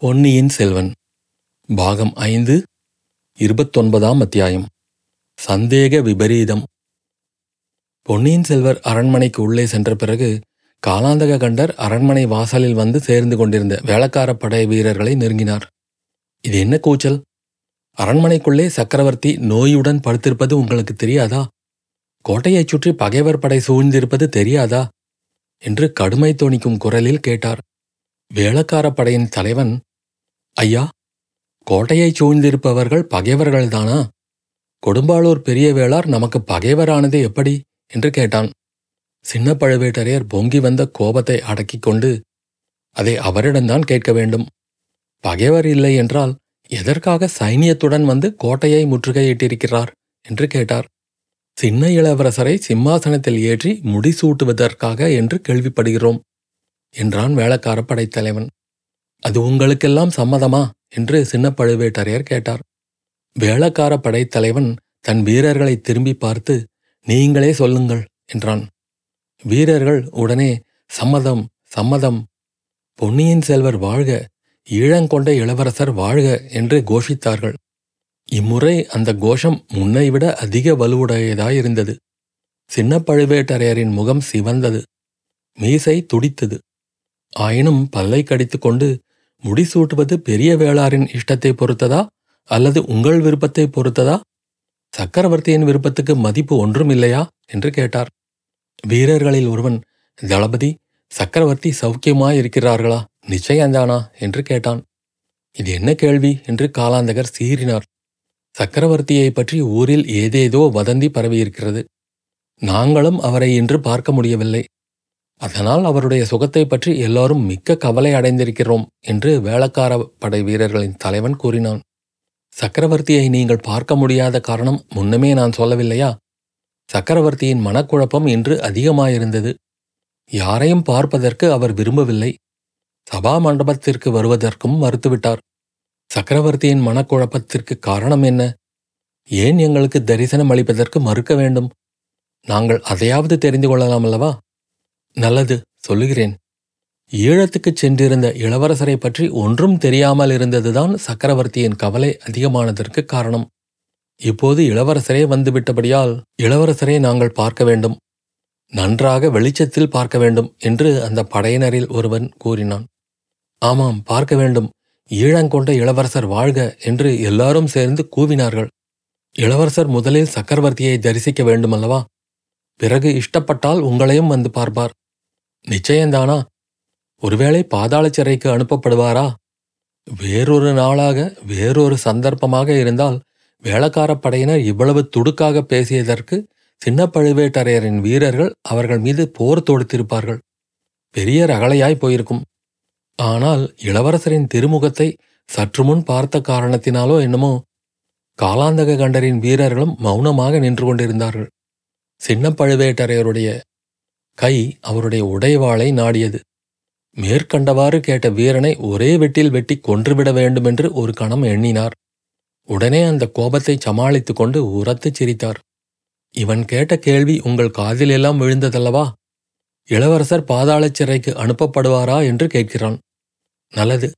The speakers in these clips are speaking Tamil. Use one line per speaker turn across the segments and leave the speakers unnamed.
பொன்னியின் செல்வன் பாகம் ஐந்து இருபத்தொன்பதாம் அத்தியாயம் சந்தேக விபரீதம். பொன்னியின் செல்வர் அரண்மனைக்கு உள்ளே சென்ற பிறகு காலாந்தக கண்டர் அரண்மனை வாசலில் வந்து சேர்ந்து கொண்டிருந்த வேளக்கார படை வீரர்களை நெருங்கினார். இது என்ன கூச்சல்? அரண்மனைக்குள்ளே சக்கரவர்த்தி நோயுடன் படுத்திருப்பது உங்களுக்கு தெரியாதா? கோட்டையைச் சுற்றி பகைவர் படை சூழ்ந்திருப்பது தெரியாதா? என்று கடுமை தோணிக்கும் குரலில் கேட்டார். வேளக்கார படையின் தலைவன் ஐயா கோட்டையைச் சூழ்ந்திருப்பவர்கள் பகைவர்கள்தானா? கொடும்பாளூர் பெரிய வேளார் நமக்கு பகைவரானது எப்படி? என்று கேட்டான். சின்ன பழுவேட்டரையர் பொங்கி வந்த கோபத்தை அடக்கிக் கொண்டு அதை அவரிடம்தான் கேட்க வேண்டும். பகைவர் இல்லை என்றால் எதற்காக சைனியத்துடன் வந்து கோட்டையை முற்றுகையிட்டிருக்கிறார்? என்று கேட்டார். சின்ன இளவரசரை சிம்மாசனத்தில் ஏற்றி முடிசூட்டுவதற்காக என்று கேள்விப்படுகிறோம். என்றான் வேளக்கார படைத்தலைவன். அது உங்களுக்கெல்லாம் சம்மதமா? என்று சின்ன பழுவேட்டரையர் கேட்டார். வேளக்கார படைத்தலைவன் தன் வீரர்களை திரும்பி பார்த்து நீங்களே சொல்லுங்கள் என்றான். வீரர்கள் உடனே சம்மதம் சம்மதம். பொன்னியின் செல்வர் வாழ்க ஈழங்கொண்ட இளவரசர் வாழ்க என்று கோஷித்தார்கள். இம்முறை அந்த கோஷம் முன்னைவிட அதிக வலுவுடையதாயிருந்தது. சின்ன பழுவேட்டரையரின் முகம் சிவந்தது. மீசை துடித்தது. ஆயினும் பல்லை கடித்துக்கொண்டு முடிசூட்டுவது பெரிய வேளாரின் இஷ்டத்தை பொறுத்ததா? அல்லது உங்கள் விருப்பத்தை பொறுத்ததா? சக்கரவர்த்தியின் விருப்பத்துக்கு மதிப்பு ஒன்றும் இல்லையா என்று கேட்டார். வீரர்களில் ஒருவன் தளபதி சக்கரவர்த்தி சௌக்கியமாயிருக்கிறார்களா? நிச்சயந்தானா என்று கேட்டான். இது என்ன கேள்வி? என்று காலாந்தகர் சீறினார். சக்கரவர்த்தியை பற்றி ஊரில் ஏதேதோ வதந்தி பரவியிருக்கிறது. நாங்களும் அவரை இன்று பார்க்க முடியவில்லை. அதனால் அவருடைய சுகத்தை பற்றி எல்லாரும் மிக்க கவலை அடைந்திருக்கிறோம் என்று வேளக்கார படை வீரர்களின் தலைவன் கூறினான். சக்கரவர்த்தியை நீங்கள் பார்க்க முடியாத காரணம் முன்னமே நான் சொல்லவில்லையா? சக்கரவர்த்தியின் மனக்குழப்பம் இன்று அதிகமாயிருந்தது. யாரையும் பார்ப்பதற்கு அவர் விரும்பவில்லை. சபா மண்டபத்திற்கு வருவதற்கும் மறுத்துவிட்டார். சக்கரவர்த்தியின் மனக்குழப்பத்திற்கு காரணம் என்ன? ஏன் எங்களுக்கு தரிசனம் அளிப்பதற்கு மறுக்க வேண்டும்? நாங்கள் அதையாவது தெரிந்து கொள்ளலாம் அல்லவா? நல்லது சொல்லுகிறேன். ஈழத்துக்குச் சென்றிருந்த இளவரசரை பற்றி ஒன்றும் தெரியாமல் இருந்ததுதான் சக்கரவர்த்தியின் கவலை அதிகமானதற்கு காரணம். இப்போது இளவரசரே வந்துவிட்டபடியால் இளவரசரை நாங்கள் பார்க்க வேண்டும். நன்றாக வெளிச்சத்தில் பார்க்க வேண்டும் என்று அந்த படையினரில் ஒருவன் கூறினான். ஆமாம் பார்க்க வேண்டும். ஈழங்கொண்ட இளவரசர் வாழ்க என்று எல்லாரும் சேர்ந்து கூவினார்கள். இளவரசர் முதலில் சக்கரவர்த்தியை தரிசிக்க வேண்டுமல்லவா? பிறகு இஷ்டப்பட்டால் உங்களையும் வந்து பார்ப்பார். நிச்சயந்தானா? ஒருவேளை பாதாள சிறைக்கு அனுப்பப்படுவாரா? வேறொரு நாளாக வேறொரு சந்தர்ப்பமாக இருந்தால் வேளக்காரப் படையினர் இவ்வளவு துடுக்காக பேசியதற்கு சின்ன பழுவேட்டரையரின் வீரர்கள் அவர்கள் மீது போர் தொடுத்திருப்பார்கள். பெரிய ரகளையாய் போயிருக்கும். ஆனால் இளவரசரின் திருமுகத்தை சற்று முன் பார்த்த காரணத்தினாலோ என்னமோ காலாந்தக கண்டரின் வீரர்களும் மௌனமாக நின்று கொண்டிருந்தார்கள். சின்ன பழுவேட்டரையருடைய கை அவருடைய உடைவாளை நாடியது. மேற்கண்டவாறு கேட்ட வீரனை ஒரே வெட்டில் வெட்டி கொன்றுவிட வேண்டுமென்று ஒரு கணம் எண்ணினார். உடனே அந்த கோபத்தை சமாளித்துக் கொண்டு உரத்துச் சிரித்தார். இவன் கேட்ட கேள்வி உங்கள் காதிலெல்லாம் விழுந்ததல்லவா? இளவரசர் பாதாளச் சிறைக்கு அனுப்பப்படுவாரா? என்று கேட்கிறான். நல்லது.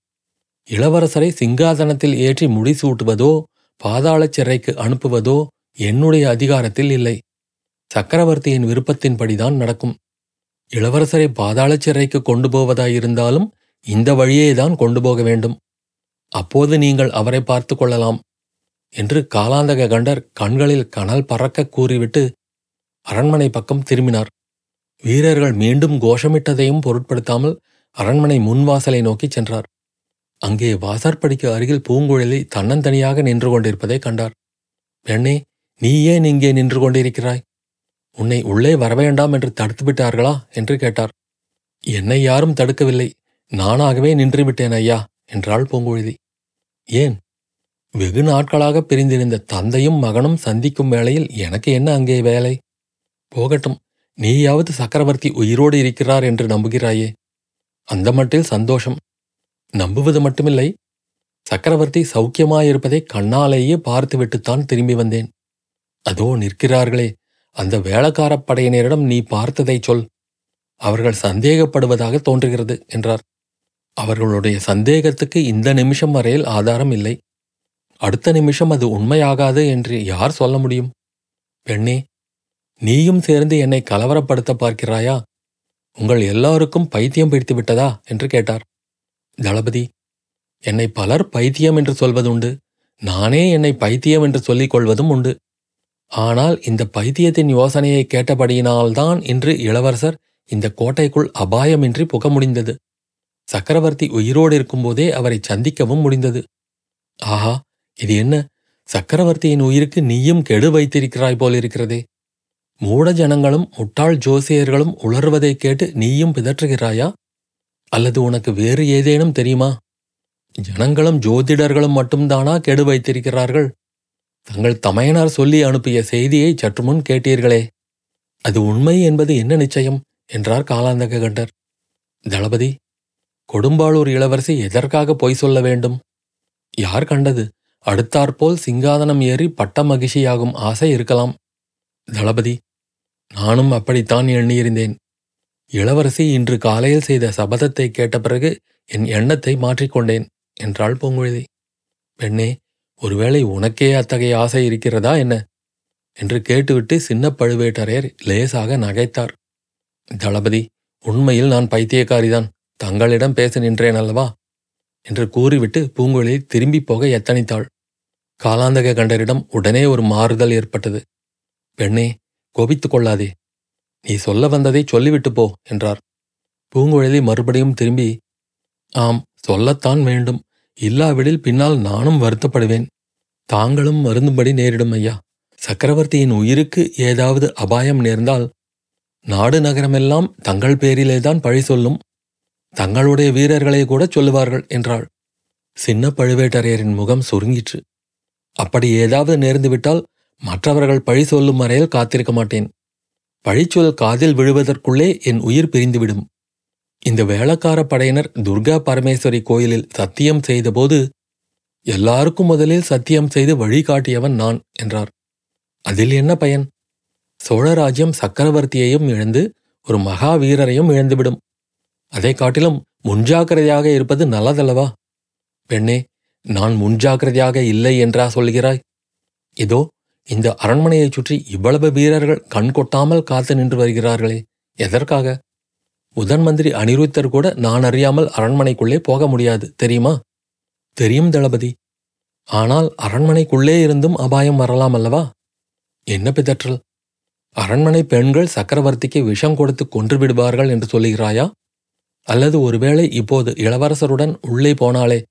இளவரசரை சிங்காதனத்தில் ஏற்றி முடிசூட்டுவதோ பாதாளச் சிறைக்கு அனுப்புவதோ என்னுடைய அதிகாரத்தில் இல்லை. சக்கரவர்த்தியின் விருப்பத்தின்படிதான் நடக்கும். இளவரசரை பாதாளச் சிறைக்கு கொண்டு போவதாயிருந்தாலும் இந்த வழியேதான் கொண்டு போக வேண்டும். அப்போது நீங்கள் அவரை பார்த்து கொள்ளலாம் என்று காலாந்தக கண்டர் கண்களில் கனல் பறக்க கூறிவிட்டு அரண்மனை பக்கம் திரும்பினார். வீரர்கள் மீண்டும் கோஷமிட்டதையும் பொருட்படுத்தாமல் அரண்மனை முன்வாசலை நோக்கிச் சென்றார். அங்கே வாசற்படிக்கு அருகில் பூங்குழலி தன்னந்தனியாக நின்று கொண்டிருப்பதை கண்டார். பெண்ணே நீ ஏன் இங்கே நின்று கொண்டிருக்கிறாய்? உன்னை உள்ளே வரவேண்டாம் என்று தடுத்து விட்டார்களா? என்று கேட்டார். என்னை யாரும் தடுக்கவில்லை. நானாகவே நின்றுவிட்டேன் ஐயா என்றாள் பூங்குழலி. ஏன்? வெகு நாட்களாக பிரிந்திருந்த தந்தையும் மகனும் சந்திக்கும் வேளையில் எனக்கு என்ன அங்கே வேலை? போகட்டும் நீயாவது சக்கரவர்த்தி உயிரோடு இருக்கிறார் என்று நம்புகிறாயே. அந்த மட்டில் சந்தோஷம். நம்புவது மட்டுமில்லை சக்கரவர்த்தி சௌக்கியமாயிருப்பதை கண்ணாலேயே பார்த்துவிட்டுத்தான் திரும்பி வந்தேன். அதோ நிற்கிறார்களே அந்த வேளக்காரப் படையினரிடம் நீ பார்த்ததைச் சொல். அவர்கள் சந்தேகப்படுவதாக தோன்றுகிறது என்றார். அவர்களுடைய சந்தேகத்துக்கு இந்த நிமிஷம் வரையில் ஆதாரம் இல்லை. அடுத்த நிமிஷம் அது உண்மையாகாது என்று யார் சொல்ல முடியும்? பெண்ணே நீயும் சேர்ந்து என்னை கலவரப்படுத்த பார்க்கிறாயா? உங்கள் எல்லாருக்கும் பைத்தியம் பிடித்து விட்டதா? என்று கேட்டார். தளபதி என்னை பலர் பைத்தியம் என்று சொல்வதுண்டு. நானே என்னை பைத்தியம் என்று சொல்லிக் கொள்வதும் உண்டு. ஆனால் இந்த பைத்தியத்தின் யோசனையை கேட்டபடியினால்தான் இன்று இளவரசர் இந்த கோட்டைக்குள் அபாயமின்றி புக முடிந்தது சக்கரவர்த்தி உயிரோடு இருக்கும்போதே அவரை சந்திக்கவும் முடிந்தது. ஆஹா இது என்ன? சக்கரவர்த்தியின் உயிருக்கு நீயும் கெடு வைத்திருக்கிறாய் போலிருக்கிறதே. மூட ஜனங்களும் முட்டாள் ஜோசியர்களும் உளறுவதை கேட்டு நீயும் பிதற்றுகிறாயா? அல்லது உனக்கு வேறு ஏதேனும் தெரியுமா? ஜனங்களும் ஜோதிடர்களும் மட்டும்தானா கெடு வைத்திருக்கிறார்கள்? தங்கள் தமையனார் சொல்லி அனுப்பிய செய்தியை சற்றுமுன் கேட்டீர்களே. அது உண்மை என்பது என்ன நிச்சயம்? என்றார் காலாந்தக கண்டர் தளபதி கொடும்பாளூர் இளவரசி எதற்காக பொய் சொல்ல வேண்டும்? யார் கண்டது? அடுத்தாற்போல் சிங்காதனம் ஏறி பட்ட மகிழ்ச்சியாகும் ஆசை இருக்கலாம். தளபதி நானும் அப்படித்தான் எண்ணியிருந்தேன். இளவரசி இன்று காலையில் செய்த சபதத்தை கேட்ட பிறகு என் எண்ணத்தை மாற்றிக்கொண்டேன் என்றாள் பூங்குழலி. பெண்ணே ஒருவேளை உனக்கே அத்தகைய ஆசை இருக்கிறதா என்ன? என்று கேட்டுவிட்டு சின்ன பழுவேட்டரையர் லேசாக நகைத்தார். தளபதி உண்மையில் நான் பைத்தியக்காரிதான். தங்களிடம் பேச நின்றேன் அல்லவா? என்று கூறிவிட்டு பூங்குழலி திரும்பிப் போக எத்தனித்தாள். காலாந்தக கண்டரிடம் உடனே ஒரு மாறுதல் ஏற்பட்டது. பெண்ணே கோபித்துக் கொள்ளாதே. நீ சொல்ல வந்ததை சொல்லிவிட்டு போ என்றார். பூங்குழலி மறுபடியும் திரும்பி ஆம் சொல்லத்தான் வேண்டும். இல்லாவிடில் பின்னால் நானும் வருத்தப்படுவேன். தாங்களும் வருந்தும்படி நேரிடும் ஐயா. சக்கரவர்த்தியின் உயிருக்கு ஏதாவது அபாயம் நேர்ந்தால் நாடு நகரமெல்லாம் தங்கள் பேரிலேதான் பழி சொல்லும். தங்களுடைய வீரர்களே கூட சொல்லுவார்கள் என்றாள். சின்ன பழுவேட்டரையரின் முகம் சுருங்கிற்று. அப்படி ஏதாவது நேர்ந்துவிட்டால் மற்றவர்கள் பழி சொல்லும் வரையில் காத்திருக்க மாட்டேன். பழிச்சொல் காதில் விழுவதற்குள்ளே என் உயிர் பிரிந்துவிடும். இந்த வேளக்கார படையினர் துர்கா பரமேஸ்வரி கோயிலில் சத்தியம் செய்தபோது எல்லாருக்கும் முதலில் சத்தியம் செய்து வழிகாட்டியவன் நான் என்றார். அதில் என்ன பயன்? சோழராஜ்யம் சக்கரவர்த்தியையும் இழந்து ஒரு மகா வீரரையும் இழந்துவிடும். அதை காட்டிலும் முன்ஜாக்கிரதையாக இருப்பது நல்லதல்லவா? பெண்ணே நான் முன்ஜாக்கிரதையாக இல்லை என்றா சொல்கிறாய்? இதோ இந்த அரண்மனையைச் சுற்றி இவ்வளவு வீரர்கள் கண் கொட்டாமல் காத்து நின்று வருகிறார்களே எதற்காக? முதன் மந்திரி அனிருத்தர் கூட நான் அறியாமல் அரண்மனைக்குள்ளே போக முடியாது தெரியுமா? தெரியும் தளபதி. ஆனால் அரண்மனைக்குள்ளே இருந்தும் அபாயம் வரலாம் அல்லவா? என்ன பிதற்றல்? அரண்மனை பெண்கள் சக்கரவர்த்திக்கு விஷம் கொடுத்து கொன்று விடுவார்கள் என்று சொல்லுகிறாயா? அல்லது ஒருவேளை இப்போது இளவரசருடன் உள்ளே போனாலே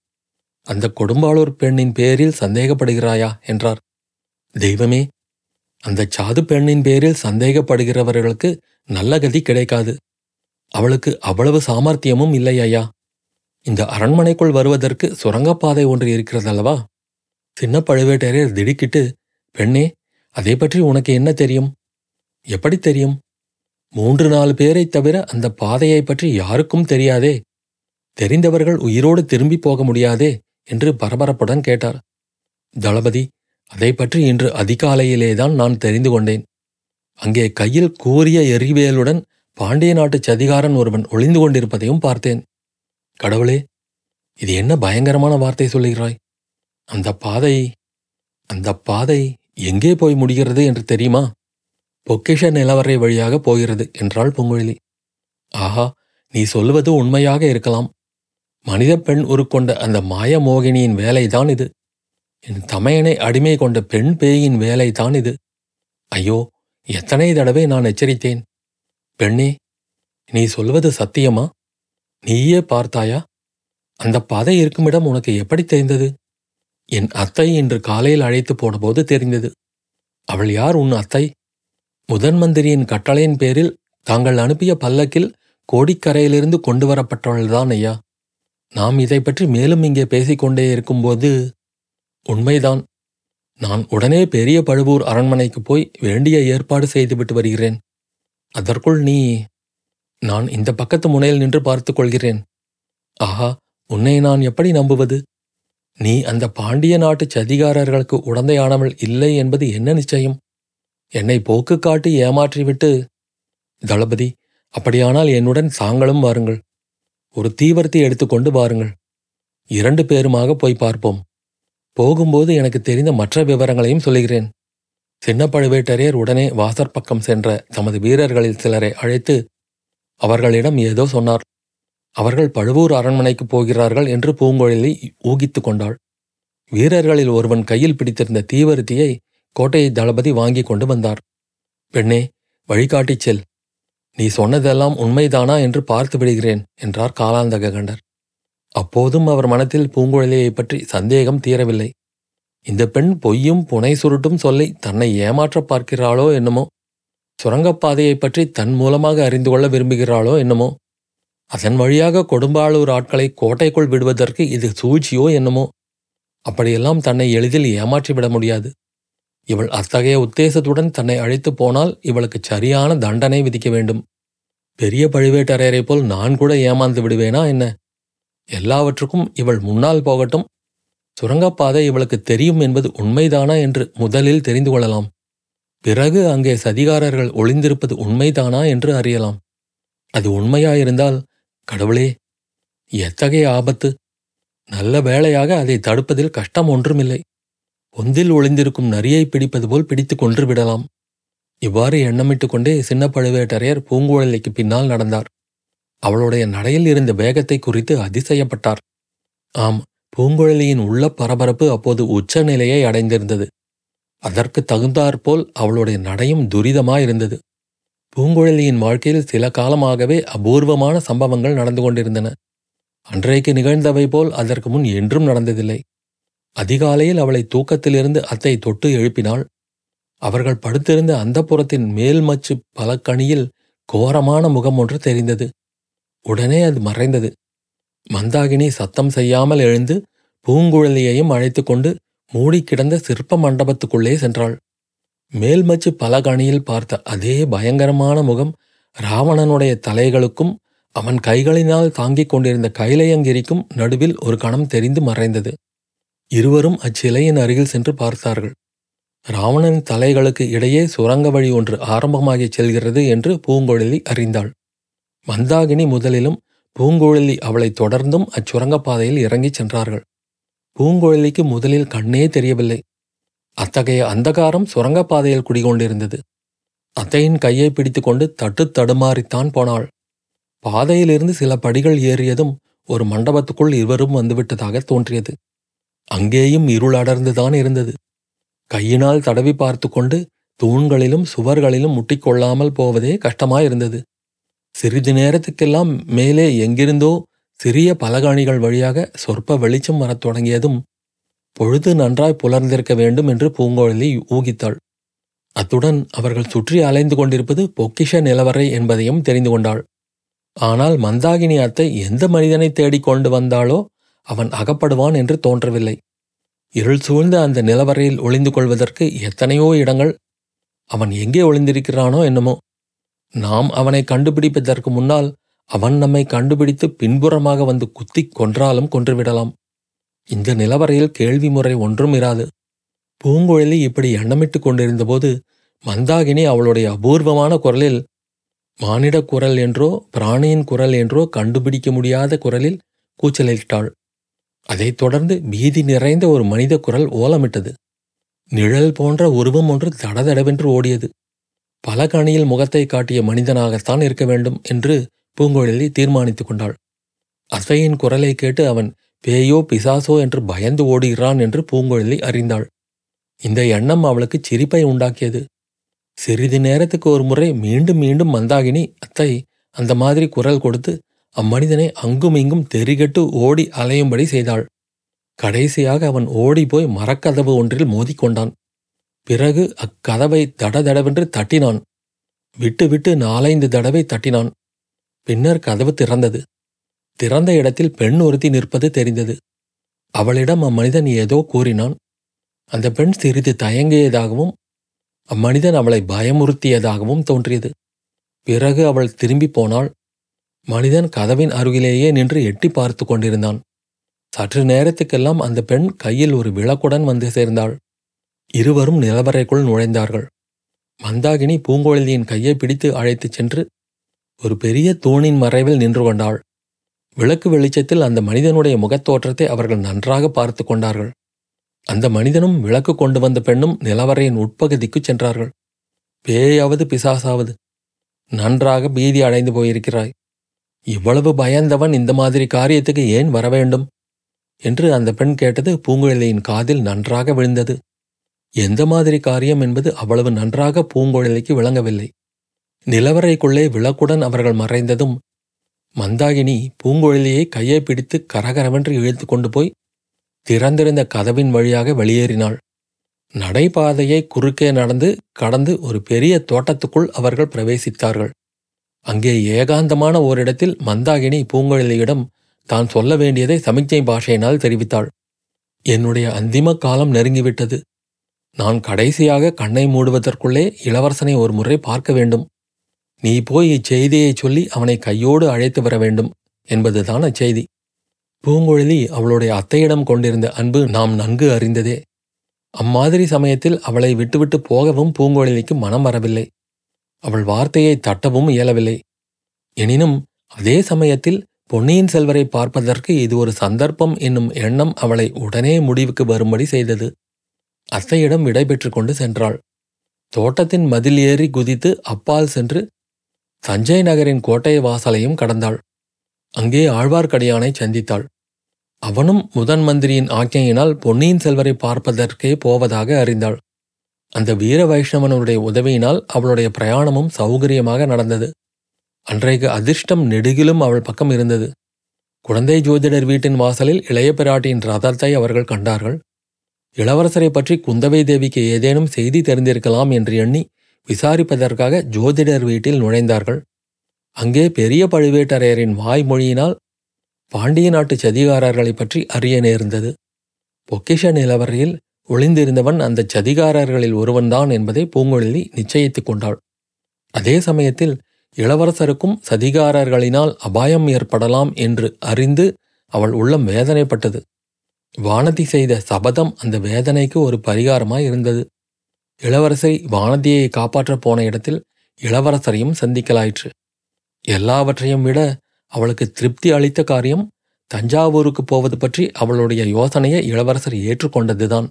அந்த கொடும்பாளூர் பெண்ணின் பேரில் சந்தேகப்படுகிறாயா? என்றார். தெய்வமே அந்த சாது பெண்ணின் பேரில் சந்தேகப்படுகிறவர்களுக்கு நல்ல கதி கிடைக்காது. அவளுக்கு அவ்வளவு சாமர்த்தியமும் இல்லை ஐயா இந்த அரண்மனைக்குள் வருவதற்கு சுரங்கப்பாதை ஒன்று இருக்கிறதல்லவா? சின்ன பழுவேட்டரையர் திடுக்கிட்டு பெண்ணே அதை பற்றி உனக்கு என்ன தெரியும்? எப்படி தெரியும்? மூன்று நாலு பேரைத் தவிர அந்த பாதையை பற்றி யாருக்கும் தெரியாதே. தெரிந்தவர்கள் உயிரோடு திரும்பி போக முடியாதே என்று பரபரப்புடன் கேட்டார். தளபதி அதை பற்றி இன்று அதிகாலையிலேதான் நான் தெரிந்து கொண்டேன். அங்கே கையில் கூறிய எரிவேலுடன் பாண்டிய நாட்டு சதிகாரன் ஒருவன் ஒளிந்து கொண்டிருப்பதையும் பார்த்தேன். கடவுளே இது என்ன பயங்கரமான வார்த்தை சொல்லுகிறாய்? அந்த பாதை அந்த பாதை எங்கே போய் முடிகிறது என்று தெரியுமா? பொக்கிஷ நிலவரை வழியாக போகிறது என்றாள் பொங்குழலி. ஆஹா நீ சொல்வது உண்மையாக இருக்கலாம். மனித பெண் உருக்கொண்ட அந்த மாய மோகினியின் வேலைதான் இது. என் தமையனை அடிமை கொண்ட பெண் பேயின் வேலைதான் இது. ஐயோ எத்தனை தடவை நான் எச்சரித்தேன். பெண்ணே நீ சொல்வது சத்தியமா? நீயே பார்த்தாயா? அந்த பாதை இருக்குமிடம் உனக்கு எப்படி தெரிந்தது? என் அத்தை இன்று காலையில் அழைத்து போனபோது தெரிந்தது. அவள் யார் உன் அத்தை? முதன் மந்திரியின் கட்டளையின் பேரில் தாங்கள் அனுப்பிய பல்லக்கில் கோடிக்கரையிலிருந்து கொண்டு வரப்பட்டவள்தான் ஐயா. நாம் இதை பற்றி மேலும் இங்கே பேசிக்கொண்டே இருக்கும்போது உண்மைதான். நான் உடனே பெரிய பழுவூர் அரண்மனைக்கு போய் வேண்டிய ஏற்பாடு செய்துவிட்டு வருகிறேன். அதற்குள் நீ நான் இந்த பக்கத்து முனையில் நின்று பார்த்துக் கொள்கிறேன். ஆஹா உன்னை நான் எப்படி நம்புவது? நீ அந்த பாண்டிய நாட்டு சதிகாரர்களுக்கு உடந்தையானவள் இல்லை என்பது என்ன நிச்சயம்? என்னை போக்கு காட்டி ஏமாற்றிவிட்டு தளபதி அப்படியானால் என்னுடன் சாங்களும் வாருங்கள். ஒரு தீவர்த்தி எடுத்துக்கொண்டு பாருங்கள் இரண்டு பேருமாக போய் பார்ப்போம். போகும்போது எனக்கு தெரிந்த மற்ற விவரங்களையும் சொல்லுகிறேன். சின்ன பழுவேட்டரையர் உடனே வாசற்பக்கம் சென்ற தமது வீரர்களில் சிலரை அழைத்து அவர்களிடம் ஏதோ சொன்னார். அவர்கள் பழுவூர் அரண்மனைக்கு போகிறார்கள் என்று பூங்கொழிலை ஊகித்துக் கொண்டாள். வீரர்களில் ஒருவன் கையில் பிடித்திருந்த தீவர்த்தியை கோட்டையை தளபதி வாங்கிக் கொண்டு வந்தார். பெண்ணே வழிகாட்டிச் செல். நீ சொன்னதெல்லாம் உண்மைதானா என்று பார்த்து விடுகிறேன் என்றார் காலாந்தக கண்டர். அப்போதும் அவர் மனத்தில் பூங்குழலியைப் பற்றி சந்தேகம் தீரவில்லை. இந்த பெண் பொய்யும் புனை சுருட்டும் சொல்லி தன்னை ஏமாற்றப் பார்க்கிறாளோ என்னமோ? சுரங்கப்பாதையைப் பற்றி தன் மூலமாக அறிந்து கொள்ள விரும்புகிறாளோ என்னமோ? அதன் வழியாக கொடும்பாளூர் ஆட்களை கோட்டைக்குள் விடுவதற்கு இது சூழ்ச்சியோ என்னமோ? அப்படியெல்லாம் தன்னை எளிதில் ஏமாற்றிவிட முடியாது. இவள் அத்தகைய உத்தேசத்துடன் தன்னை அழைத்து போனால் இவளுக்கு சரியான தண்டனை விதிக்க வேண்டும். பெரிய பழுவேட்டரையரைப் போல் நான் கூட ஏமாந்து விடுவேனா என்ன? எல்லாவற்றுக்கும் இவள் முன்னால் போகட்டும் சுரங்கப்பாதை இவளுக்கு தெரியும் என்பது உண்மைதானா என்று முதலில் தெரிந்து கொள்ளலாம். பிறகு அங்கே சதிகாரர்கள் ஒளிந்திருப்பது உண்மைதானா என்று அறியலாம். அது உண்மையாயிருந்தால் கடவுளே எத்தகைய ஆபத்து? நல்ல வேளையாக அதை தடுப்பதில் கஷ்டம் ஒன்றுமில்லை. ஒந்தில் ஒளிந்திருக்கும் நரியை பிடிப்பது போல் பிடித்து கொன்று விடலாம். இவ்வாறு எண்ணமிட்டுக் கொண்டே சின்ன பழுவேட்டரையர் பூங்குழலிக்கு பின்னால் நடந்தார். அவளுடைய நடையில் இருந்த வேகத்தை குறித்து அதிசயப்பட்டார். ஆம் பூங்குழலியின் உள்ள பரபரப்பு அப்போது உச்ச நிலையை அடைந்திருந்தது. அதற்கு தகுந்தாற்போல் அவளுடைய நடையும் துரிதமாயிருந்தது. பூங்குழலியின் வாழ்க்கையில் சில காலமாகவே அபூர்வமான சம்பவங்கள் நடந்து கொண்டிருந்தன. அன்றைக்கு நிகழ்ந்தவை போல் அதற்கு முன் என்றும் நடந்ததில்லை. அதிகாலையில் அவளை தூக்கத்திலிருந்து அத்தை தொட்டு எழுப்பினாள். அவர்கள் படுத்திருந்த அந்த புறத்தின் மேல்மச்சு பலக்கணியில் கோரமான முகம் ஒன்று தெரிந்தது. உடனே அது மறைந்தது. மந்தாகினி சத்தம் செய்யாமல் எழுந்து பூங்குழலியையும் அழைத்து கொண்டு மூடி கிடந்த சிற்ப மண்டபத்துக்குள்ளே சென்றாள். மேல்மச்சு பலகணியில் பார்த்த அதே பயங்கரமான முகம் ராவணனுடைய தலைகளுக்கும் அவன் கைகளினால் தாங்கிக் கொண்டிருந்த கைலையங்கிரிக்கும் நடுவில் ஒரு கணம் தெரிந்து மறைந்தது. இருவரும் அச்சிலையின் அருகில் சென்று பார்த்தார்கள். ராவணன் தலைகளுக்கு இடையே சுரங்க வழி ஒன்று ஆரம்பமாகிச் செல்கிறது என்று பூங்குழலி அறிந்தாள். மந்தாகினி முதலிலும் பூங்குழலி அவளை தொடர்ந்தும் அச்சுரங்கப்பாதையில் இறங்கிச் சென்றார்கள். பூங்குழலிக்கு முதலில் கண்ணே தெரியவில்லை. அத்தகைய அந்தகாரம் சுரங்கப்பாதையில் குடிகொண்டிருந்தது. அத்தையின் கையை பிடித்துக்கொண்டு தட்டு தடுமாறித்தான் போனாள். பாதையிலிருந்து சில படிகள் ஏறியதும் ஒரு மண்டபத்துக்குள் இருவரும் வந்துவிட்டதாக தோன்றியது. அங்கேயும் இருள் அடர்ந்துதான் இருந்தது. கையினால் தடவி பார்த்து கொண்டு தூண்களிலும் சுவர்களிலும் முட்டிக்கொள்ளாமல் போவதே கஷ்டமாயிருந்தது. சிறிது நேரத்துக்கெல்லாம் மேலே எங்கிருந்தோ சிறிய பலகாணிகள் வழியாக சொற்ப வெளிச்சம் வரத் தொடங்கியதும் பொழுது நன்றாய் புலர்ந்திருக்க வேண்டும் என்று பூங்கோழலி ஊகித்தாள். அத்துடன் அவர்கள் சுற்றி அலைந்து கொண்டிருப்பது பொக்கிஷ நிலவரை என்பதையும் தெரிந்து கொண்டாள். ஆனால் மந்தாகினி அத்தை எந்த மனிதனை தேடிக் கொண்டு வந்தாளோ அவன் அகப்படுவான் என்று தோன்றவில்லை. இருள் சூழ்ந்த அந்த நிலவரையில் ஒளிந்து கொள்வதற்கு எத்தனையோ இடங்கள் அவன் எங்கே ஒளிந்திருக்கிறானோ என்னமோ. நாம் அவனை கண்டுபிடிப்பதற்கு முன்னால் அவன் நம்மை கண்டுபிடித்து பின்புறமாக வந்து குத்திக் கொன்றாலும் கொன்றுவிடலாம். இந்த நிலவரையில் கேள்வி முறை ஒன்றும் இராது. பூங்குழலி இப்படி எண்ணமிட்டுக் கொண்டிருந்தபோது மந்தாகினி அவளுடைய அபூர்வமான குரலில் மானிடக் குரல் என்றோ பிராணியின் குரல் என்றோ கண்டுபிடிக்க முடியாத குரலில் கூச்சலிட்டாள். அதைத் தொடர்ந்து பீதி நிறைந்த ஒரு மனித குரல் ஓலமிட்டது. நிழல் போன்ற உருவம் ஒன்று தடதடவென்று ஓடியது. பலகணியில் முகத்தை காட்டிய மனிதனாகத்தான் இருக்க வேண்டும் என்று பூங்குழலி தீர்மானித்துக் கொண்டாள். அசையின் குரலை கேட்டு அவன் பேயோ பிசாசோ என்று பயந்து ஓடுகிறான் என்று பூங்குழலி அறிந்தாள். இந்த எண்ணம் அவளுக்கு சிரிப்பை உண்டாக்கியது. சிறிது நேரத்துக்கு ஒரு முறை மீண்டும் மீண்டும் மந்தாகினி அத்தை அந்த மாதிரி குரல் கொடுத்து அம்மனிதனை அங்கும் இங்கும் தெரிகட்டு ஓடி அலையும்படி செய்தாள். கடைசியாக அவன் ஓடிப்போய் மரக்கதவு ஒன்றில் மோதிக்கொண்டான். பிறகு அக்கதவை தடதடவென்று தட்டினான். விட்டு விட்டு நாலைந்து தடவை தட்டினான். பின்னர் கதவு திறந்தது. திறந்த இடத்தில் பெண் ஒருத்தி நிற்பது தெரிந்தது. அவளிடம் அம்மனிதன் ஏதோ கூறினான். அந்த பெண் சிறிது தயங்கியதாகவும் அம்மனிதன் அவளை பயமுறுத்தியதாகவும் தோன்றியது. பிறகு அவள் திரும்பி போனாள். மனிதன் கதவின் அருகிலேயே நின்று எட்டி பார்த்து கொண்டிருந்தான். சற்று நேரத்துக்கெல்லாம் அந்த பெண் கையில் ஒரு விளக்குடன் வந்து சேர்ந்தாள். இருவரும் நிலவரைக்குள் நுழைந்தார்கள். மந்தாகினி பூங்கோழலியின் கையை பிடித்து அழைத்துச் சென்று ஒரு பெரிய தூணின் மறைவில் நின்று கொண்டாள். விளக்கு வெளிச்சத்தில் அந்த மனிதனுடைய முகத்தோற்றத்தை அவர்கள் நன்றாக பார்த்து கொண்டார்கள். அந்த மனிதனும் விளக்கு கொண்டு வந்த பெண்ணும் நிலவரையின் உட்பகுதிக்குச் சென்றார்கள். பேயாவது பிசாசாவது நன்றாக பீதி அடைந்து போயிருக்கிறாய். இவ்வளவு பயந்தவன் இந்த மாதிரி காரியத்துக்கு ஏன் வர வேண்டும் என்று அந்த பெண் கேட்டது பூங்குழலியின் காதில் நன்றாக விழுந்தது. எந்த மாதிரி காரியம் என்பது அவ்வளவு நன்றாக பூங்குழலிக்கு விளங்கவில்லை. நிலவரைக்குள்ளே விளக்குடன் அவர்கள் மறைந்ததும் மந்தாகினி பூங்குழலியை கையை பிடித்து கரகரவென்று இழுத்து கொண்டு போய் திறந்திருந்த கதவின் வழியாக வெளியேறினாள். நடைபாதையை குறுக்கே நடந்து கடந்து ஒரு பெரிய தோட்டத்துக்குள் அவர்கள் பிரவேசித்தார்கள். அங்கே ஏகாந்தமான ஓரிடத்தில் மந்தாகினி பூங்குழலியிடம் தான் சொல்ல வேண்டியதை சமிக்ஞை பாஷையினால் தெரிவித்தாள். என்னுடைய அந்திம காலம் நெருங்கிவிட்டது. நான் கடைசியாக கண்ணை மூடுவதற்குள்ளே இளவரசனை ஒரு முறை பார்க்க வேண்டும். நீ போய் இச்செய்தியைச் சொல்லி அவனை கையோடு அழைத்து வர வேண்டும் என்பதுதான் அச்செய்தி பூங்குழலி அவளுடைய அத்தையிடம் கொண்டிருந்த அன்பு நாம் நன்கு அறிந்ததே. அம்மாதிரி சமயத்தில் அவளை விட்டுவிட்டு போகவும் பூங்குழலிக்கு மனம் வரவில்லை. அவள் வார்த்தையை தட்டவும் இயலவில்லை. எனினும் அதே சமயத்தில் பொன்னியின் செல்வரை பார்ப்பதற்கு இது ஒரு சந்தர்ப்பம் என்னும் எண்ணம் அவளை உடனே முடிவுக்கு வரும்படி செய்தது. அத்தையிடம் விடைபெற்று கொண்டு சென்றாள். தோட்டத்தின் மதில் ஏறி குதித்து அப்பால் சென்று தஞ்சை நகரின் கோட்டை வாசலையும் கடந்தாள். அங்கே ஆழ்வார்க்கடியானை சந்தித்தாள். அவனும் முதன் மந்திரியின் ஆக்கையினால் பொன்னியின் செல்வரை பார்ப்பதற்கே போவதாக அறிந்தாள். அந்த வீர வைஷ்ணவனுடைய உதவியினால் அவளுடைய பிரயாணமும் சௌகரியமாக நடந்தது. அன்றைக்கு அதிர்ஷ்டம் நெடுகிலும் அவள் பக்கம் இருந்தது. குழந்தை ஜோதிடர் வீட்டின் வாசலில் இளைய பிராட்டியின் ரதத்தை அவர்கள் கண்டார்கள். இளவரசரை பற்றி குந்தவை தேவிக்கு ஏதேனும் செய்தி தெரிந்திருக்கலாம் என்று எண்ணி விசாரிப்பதற்காக ஜோதிடர் வீட்டில் நுழைந்தார்கள். அங்கே பெரிய பழுவேட்டரையரின் வாய்மொழியினால் பாண்டிய நாட்டு சதிகாரர்களைப் பற்றி அறிய நேர்ந்தது. பொக்கிஷ நிலவரையில் ஒளிந்திருந்தவன் அந்த சதிகாரர்களில் ஒருவன்தான் என்பதை பூங்குழலி நிச்சயித்துக் கொண்டாள். அதே சமயத்தில் இளவரசருக்கும் சதிகாரர்களினால் அபாயம் ஏற்படலாம் என்று அறிந்து அவள் உள்ளம் வேதனைப்பட்டது. வானதி செய்த சபதம் அந்த வேதனைக்கு ஒரு பரிகாரமாய் இருந்தது. இளவரசை வானதியை காப்பாற்றப் போன இடத்தில் இளவரசரையும் சந்திக்கலாயிற்று. எல்லாவற்றையும் விட அவளுக்கு திருப்தி அளித்த காரியம் தஞ்சாவூருக்கு போவது பற்றி அவளுடைய யோசனையை இளவரசர் ஏற்றுக்கொண்டதுதான்.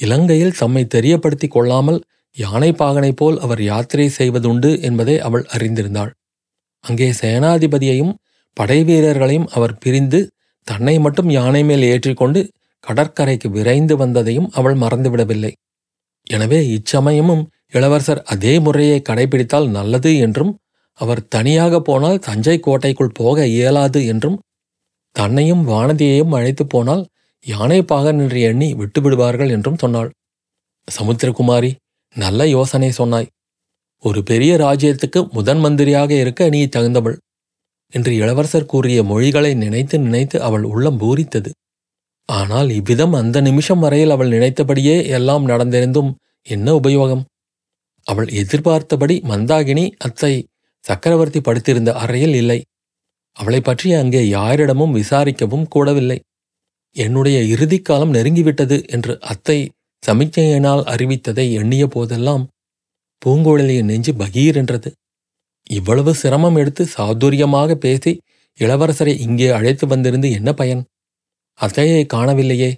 இலங்கையில் தம்மை தெரியப்படுத்திக் கொள்ளாமல் யானை பாகனை போல் அவர் யாத்திரை செய்வதுண்டு என்பதை அவள் அறிந்திருந்தாள். அங்கே சேனாதிபதியையும் படைவீரர்களையும் அவர் பிரிந்து தன்னை மட்டும் யானை மேல் ஏற்றிக்கொண்டு கடற்கரைக்கு விரைந்து வந்ததையும் அவள் மறந்துவிடவில்லை. எனவே இச்சமயமும் இளவரசர் அதே முறையை கடைபிடித்தால் நல்லது என்றும் அவர் தனியாக போனால் தஞ்சை கோட்டைக்குள் போக இயலாது என்றும் தன்னையும் வானதியையும் அழைத்து போனால் யானை பாகன் என்று எண்ணி விட்டுவிடுவார்கள் என்றும் சொன்னாள். சமுத்திரகுமாரி நல்ல யோசனை சொன்னாய். ஒரு பெரிய ராஜ்யத்துக்கு முதன் மந்திரியாக இருக்க நீ தகுந்தவள். என்று இளவரசர் கூறிய மொழிகளை நினைத்து நினைத்து அவள் உள்ளம் பூரித்தது. ஆனால் இவ்விதம் அந்த நிமிஷம் வரையில் அவள் நினைத்தபடியே எல்லாம் நடந்திருந்தும் என்ன உபயோகம்? அவள் எதிர்பார்த்தபடி மந்தாகினி அத்தை சக்கரவர்த்தி படுத்திருந்த அறையில் இல்லை. அவளை பற்றி அங்கே யாரிடமும் விசாரிக்கவும் கூடவில்லை. என்னுடைய இறுதிக்காலம் நெருங்கிவிட்டது என்று அத்தை சமிக்ஞையினால் அறிவித்ததை எண்ணிய போதெல்லாம் பூங்கோழலியின் நெஞ்சு பகீர் என்றது இவ்வளவு சிரமம் எடுத்து சாதுரியமாக பேசி இளவரசரை இங்கே அழைத்து வந்திருந்து என்ன பயன்? அத்தையை காணவில்லையே.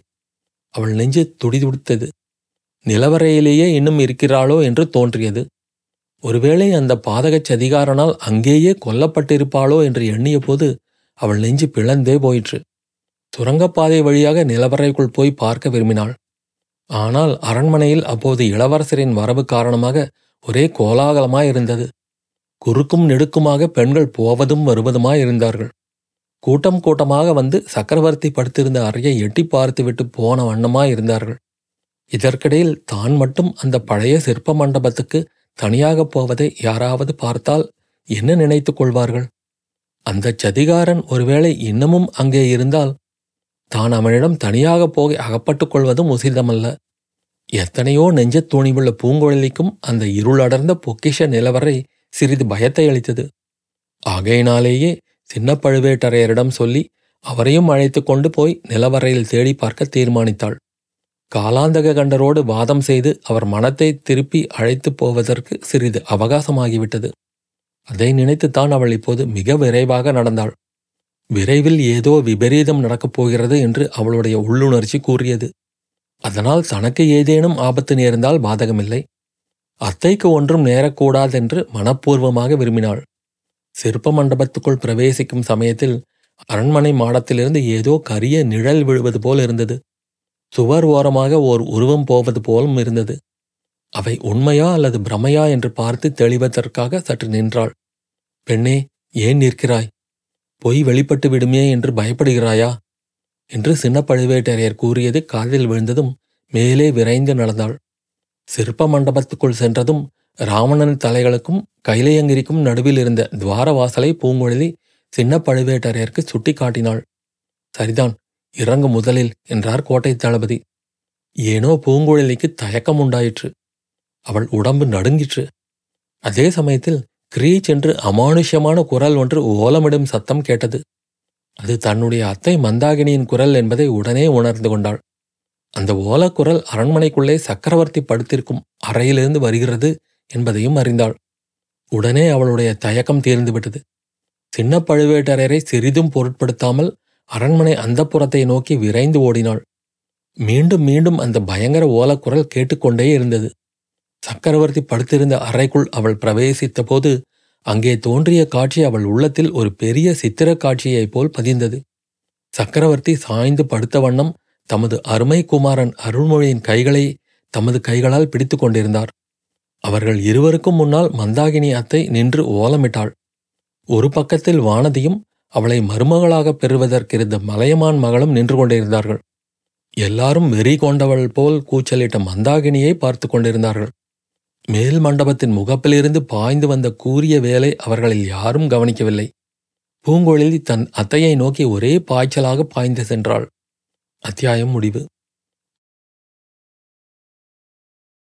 அவள் நெஞ்சு துடிதுடித்தது. நிலவரையிலேயே இன்னும் இருக்கிறாளோ என்று தோன்றியது. ஒருவேளை அந்த பாதகச் சதிகாரனால் அங்கேயே கொல்லப்பட்டிருப்பாளோ என்று எண்ணிய போது அவள் நெஞ்சு பிளந்தே போயிற்று. சுரங்கப்பாதை வழியாக நிலவரைக்குள் போய் பார்க்க விரும்பினாள். ஆனால் அரண்மனையில் அப்போது இளவரசரின் வரவு காரணமாக ஒரே கோலாகலமாயிருந்தது. குறுக்கும் நெடுக்குமாக பெண்கள் போவதும் வருவதுமாய் இருந்தார்கள். கூட்டம் கூட்டமாக வந்து சக்கரவர்த்தி படுத்திருந்த அறையை எட்டி பார்த்துவிட்டு போன வண்ணமாய் இருந்தார்கள். இதற்கிடையில் தான் மட்டும் அந்த பழைய சிற்ப மண்டபத்துக்கு தனியாகப் போவதை யாராவது பார்த்தால் என்ன நினைத்துக் கொள்வார்கள்? அந்த சதிகாரன் ஒருவேளை இன்னமும் அங்கே இருந்தால் தான் அவனிடம் தனியாகப் போக அகப்பட்டுக் கொள்வதும் உசிதமல்ல. எத்தனையோ நெஞ்சத் துணிவுள்ள பூங்குழலிக்கும் அந்த இருளடர்ந்த பொக்கிஷ நிலவரை சிறிது பயத்தை அளித்தது. ஆகையினாலேயே சின்ன பழுவேட்டரையரிடம் சொல்லி அவரையும் அழைத்து கொண்டு போய் நிலவரையில் தேடி பார்க்க தீர்மானித்தாள். காலாந்தக கண்டரோடு வாதம் செய்து அவர் மனத்தை திருப்பி அழைத்துப் போவதற்கு சிறிது அவகாசமாகிவிட்டது. அதை நினைத்துத்தான் அவள் இப்போது மிக விரைவாக நடந்தாள். விரைவில் ஏதோ விபரீதம் நடக்கப் போகிறது என்று அவளுடைய உள்ளுணர்ச்சி கூறியது. அதனால் தனக்கு ஏதேனும் ஆபத்து நேர்ந்தால் பாதகமில்லை. அத்தைக்கு ஒன்றும் நேரக்கூடாதென்று மனப்பூர்வமாக விரும்பினாள். சிற்ப மண்டபத்துக்குள் பிரவேசிக்கும் சமயத்தில் அரண்மனை மாடத்திலிருந்து ஏதோ கரிய நிழல் விழுவது போல் இருந்தது. சுவர் ஓரமாக ஓர் உருவம் போவது போலும் இருந்தது. அவை உண்மையா அல்லது பிரமையா என்று பார்த்து தெளிவதற்காக சற்று நின்றாள். பெண்ணே ஏன் நிற்கிறாய்? பொய் வெளிப்பட்டு விடுமே என்று பயப்படுகிறாயா? என்று சின்ன பழுவேட்டரையர் கூறியது காதில் விழுந்ததும் மேலே விரைந்து நடந்தாள். சிற்ப மண்டபத்துக்குள் சென்றதும் ராவணன் தலைகளுக்கும் கைலையங்கிரிக்கும் நடுவில் இருந்த துவார வாசலை பூங்குழலி சின்ன பழுவேட்டரையருக்கு சுட்டி காட்டினாள் சரிதான் இறங்கு முதலில் என்றார் கோட்டை தளபதி. ஏனோ பூங்குழலிக்கு தயக்கம் உண்டாயிற்று. அவள் உடம்பு நடுங்கிற்று. அதே சமயத்தில் கிரீச் என்று அமானுஷ்யமான குரல் ஒன்று ஓலமிடும் சத்தம் கேட்டது. அது தன்னுடைய அத்தை மந்தாகினியின் குரல் என்பதை உடனே உணர்ந்து கொண்டாள். அந்த ஓலக்குரல் அரண்மனைக்குள்ளே சக்கரவர்த்தி படுத்திருக்கும் அறையிலிருந்து வருகிறது என்பதையும் அறிந்தாள். உடனே அவளுடைய தயக்கம் தீர்ந்துவிட்டது. சின்ன பழுவேட்டரையரை சிறிதும் பொருட்படுத்தாமல் அரண்மனை அந்தப்புறத்தை நோக்கி விரைந்து ஓடினாள். மீண்டும் மீண்டும் அந்த பயங்கர ஓலக்குரல் கேட்டுக்கொண்டே இருந்தது. சக்கரவர்த்தி படுத்திருந்த அறைக்குள் அவள் பிரவேசித்த போது அங்கே தோன்றிய காட்சி அவள் உள்ளத்தில் ஒரு பெரிய சித்திர காட்சியைப் போல் பதிந்தது. சக்கரவர்த்தி சாய்ந்து படுத்த வண்ணம் தமது அருமை குமாரன் அருள்மொழியின் கைகளை தமது கைகளால் பிடித்துக் கொண்டிருந்தார். அவர்கள் இருவருக்கும் முன்னால் மந்தாகினி அத்தை நின்று ஓலமிட்டாள். ஒரு பக்கத்தில் வானதியும் அவளை மருமகளாகப் பெறுவதற்கிருந்த மலையமான் மகளும் நின்று கொண்டிருந்தார்கள். எல்லாரும் வெறி கொண்டவள் போல் கூச்சலிட்ட மந்தாகினியை பார்த்து கொண்டிருந்தார்கள். மேல் மண்டபத்தின் முகப்பிலிருந்து பாய்ந்து வந்த கூரிய வேலை அவர்களில் யாரும் கவனிக்கவில்லை. பூங்கொழில் தன் அத்தையை நோக்கி ஒரே பாய்ச்சலாக பாய்ந்து சென்றாள். அத்தியாயம் முடிவு.